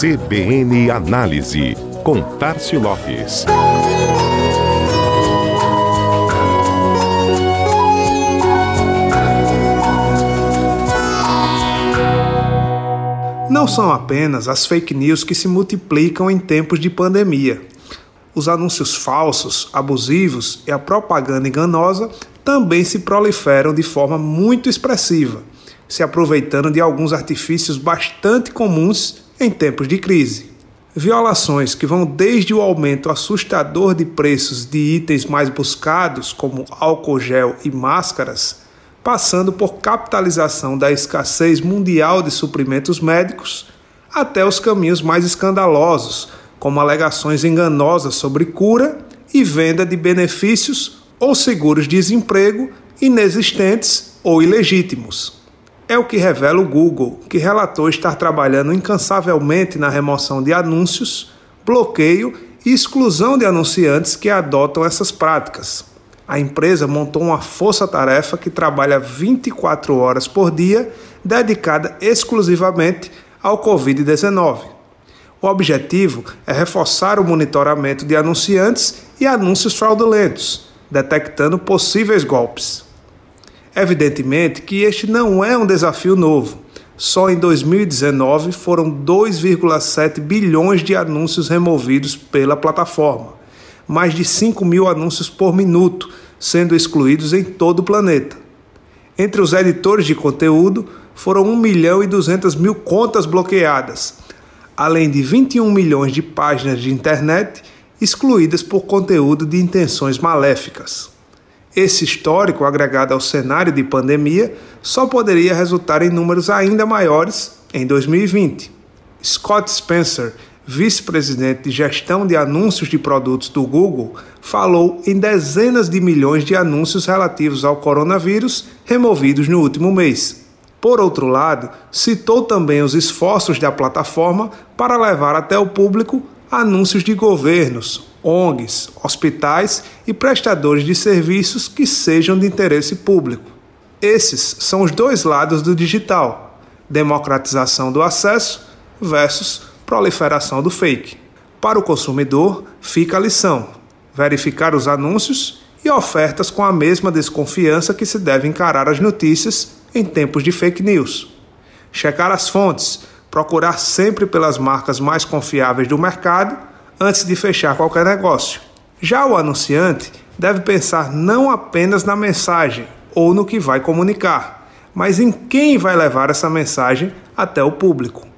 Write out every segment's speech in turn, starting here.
CBN Análise, com Tarcio Lopes. Não são apenas as fake news que se multiplicam em tempos de pandemia. Os anúncios falsos, abusivos e a propaganda enganosa também se proliferam de forma muito expressiva, se aproveitando de alguns artifícios bastante comuns em tempos de crise. Violações que vão desde o aumento assustador de preços de itens mais buscados, como álcool gel e máscaras, passando por capitalização da escassez mundial de suprimentos médicos, até os caminhos mais escandalosos, como alegações enganosas sobre cura e venda de benefícios ou seguros de desemprego inexistentes ou ilegítimos. É o que revela o Google, que relatou estar trabalhando incansavelmente na remoção de anúncios, bloqueio e exclusão de anunciantes que adotam essas práticas a empresa montou uma força-tarefa que trabalha 24 horas por dia, dedicada exclusivamente ao Covid-19. O objetivo é reforçar o monitoramento de anunciantes e anúncios fraudulentos, detectando possíveis golpes. Evidentemente que este não é um desafio novo. Só em 2019 foram 2,7 bilhões de anúncios removidos pela plataforma mais de 5 mil anúncios por minuto, sendo excluídos em todo o planeta. Entre os editores de conteúdo, foram 1 milhão e 200 mil contas bloqueadas, além de 21 milhões de páginas de internet excluídas por conteúdo de intenções maléficas. Esse histórico, agregado ao cenário de pandemia, só poderia resultar em números ainda maiores em 2020. Scott Spencer, vice-presidente de gestão de anúncios de produtos do Google, falou em dezenas de milhões de anúncios relativos ao coronavírus removidos no último mês. Por outro lado, citou também os esforços da plataforma para levar até o público anúncios de governos, ONGs, hospitais e prestadores de serviços que sejam de interesse público. Esses são os dois lados do digital: democratização do acesso versus proliferação do fake. Para o consumidor, fica a lição: verificar os anúncios e ofertas com a mesma desconfiança que se deve encarar as notícias em tempos de fake news. Checar as fontes, procurar sempre pelas marcas mais confiáveis do mercado antes de fechar qualquer negócio. Já o anunciante deve pensar não apenas na mensagem ou no que vai comunicar, mas em quem vai levar essa mensagem até o público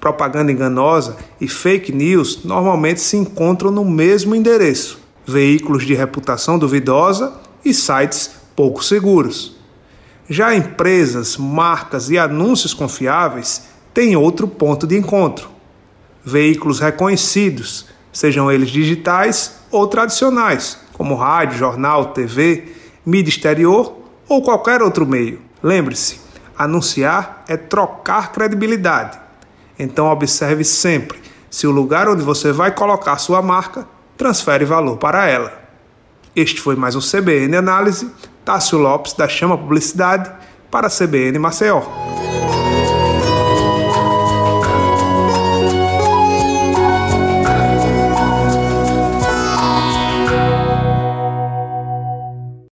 propaganda enganosa e fake news normalmente se encontram no mesmo endereço: veículos de reputação duvidosa e sites pouco seguros. Já empresas, marcas e anúncios confiáveis têm outro ponto de encontro: veículos reconhecidos, sejam eles digitais ou tradicionais, como rádio, jornal, TV, mídia exterior ou qualquer outro meio. Lembre-se, anunciar é trocar credibilidade então observe sempre se o lugar onde você vai colocar sua marca transfere valor para ela. Este foi mais um CBN Análise. Tássio Lopes da Chama Publicidade para a CBN Maceió.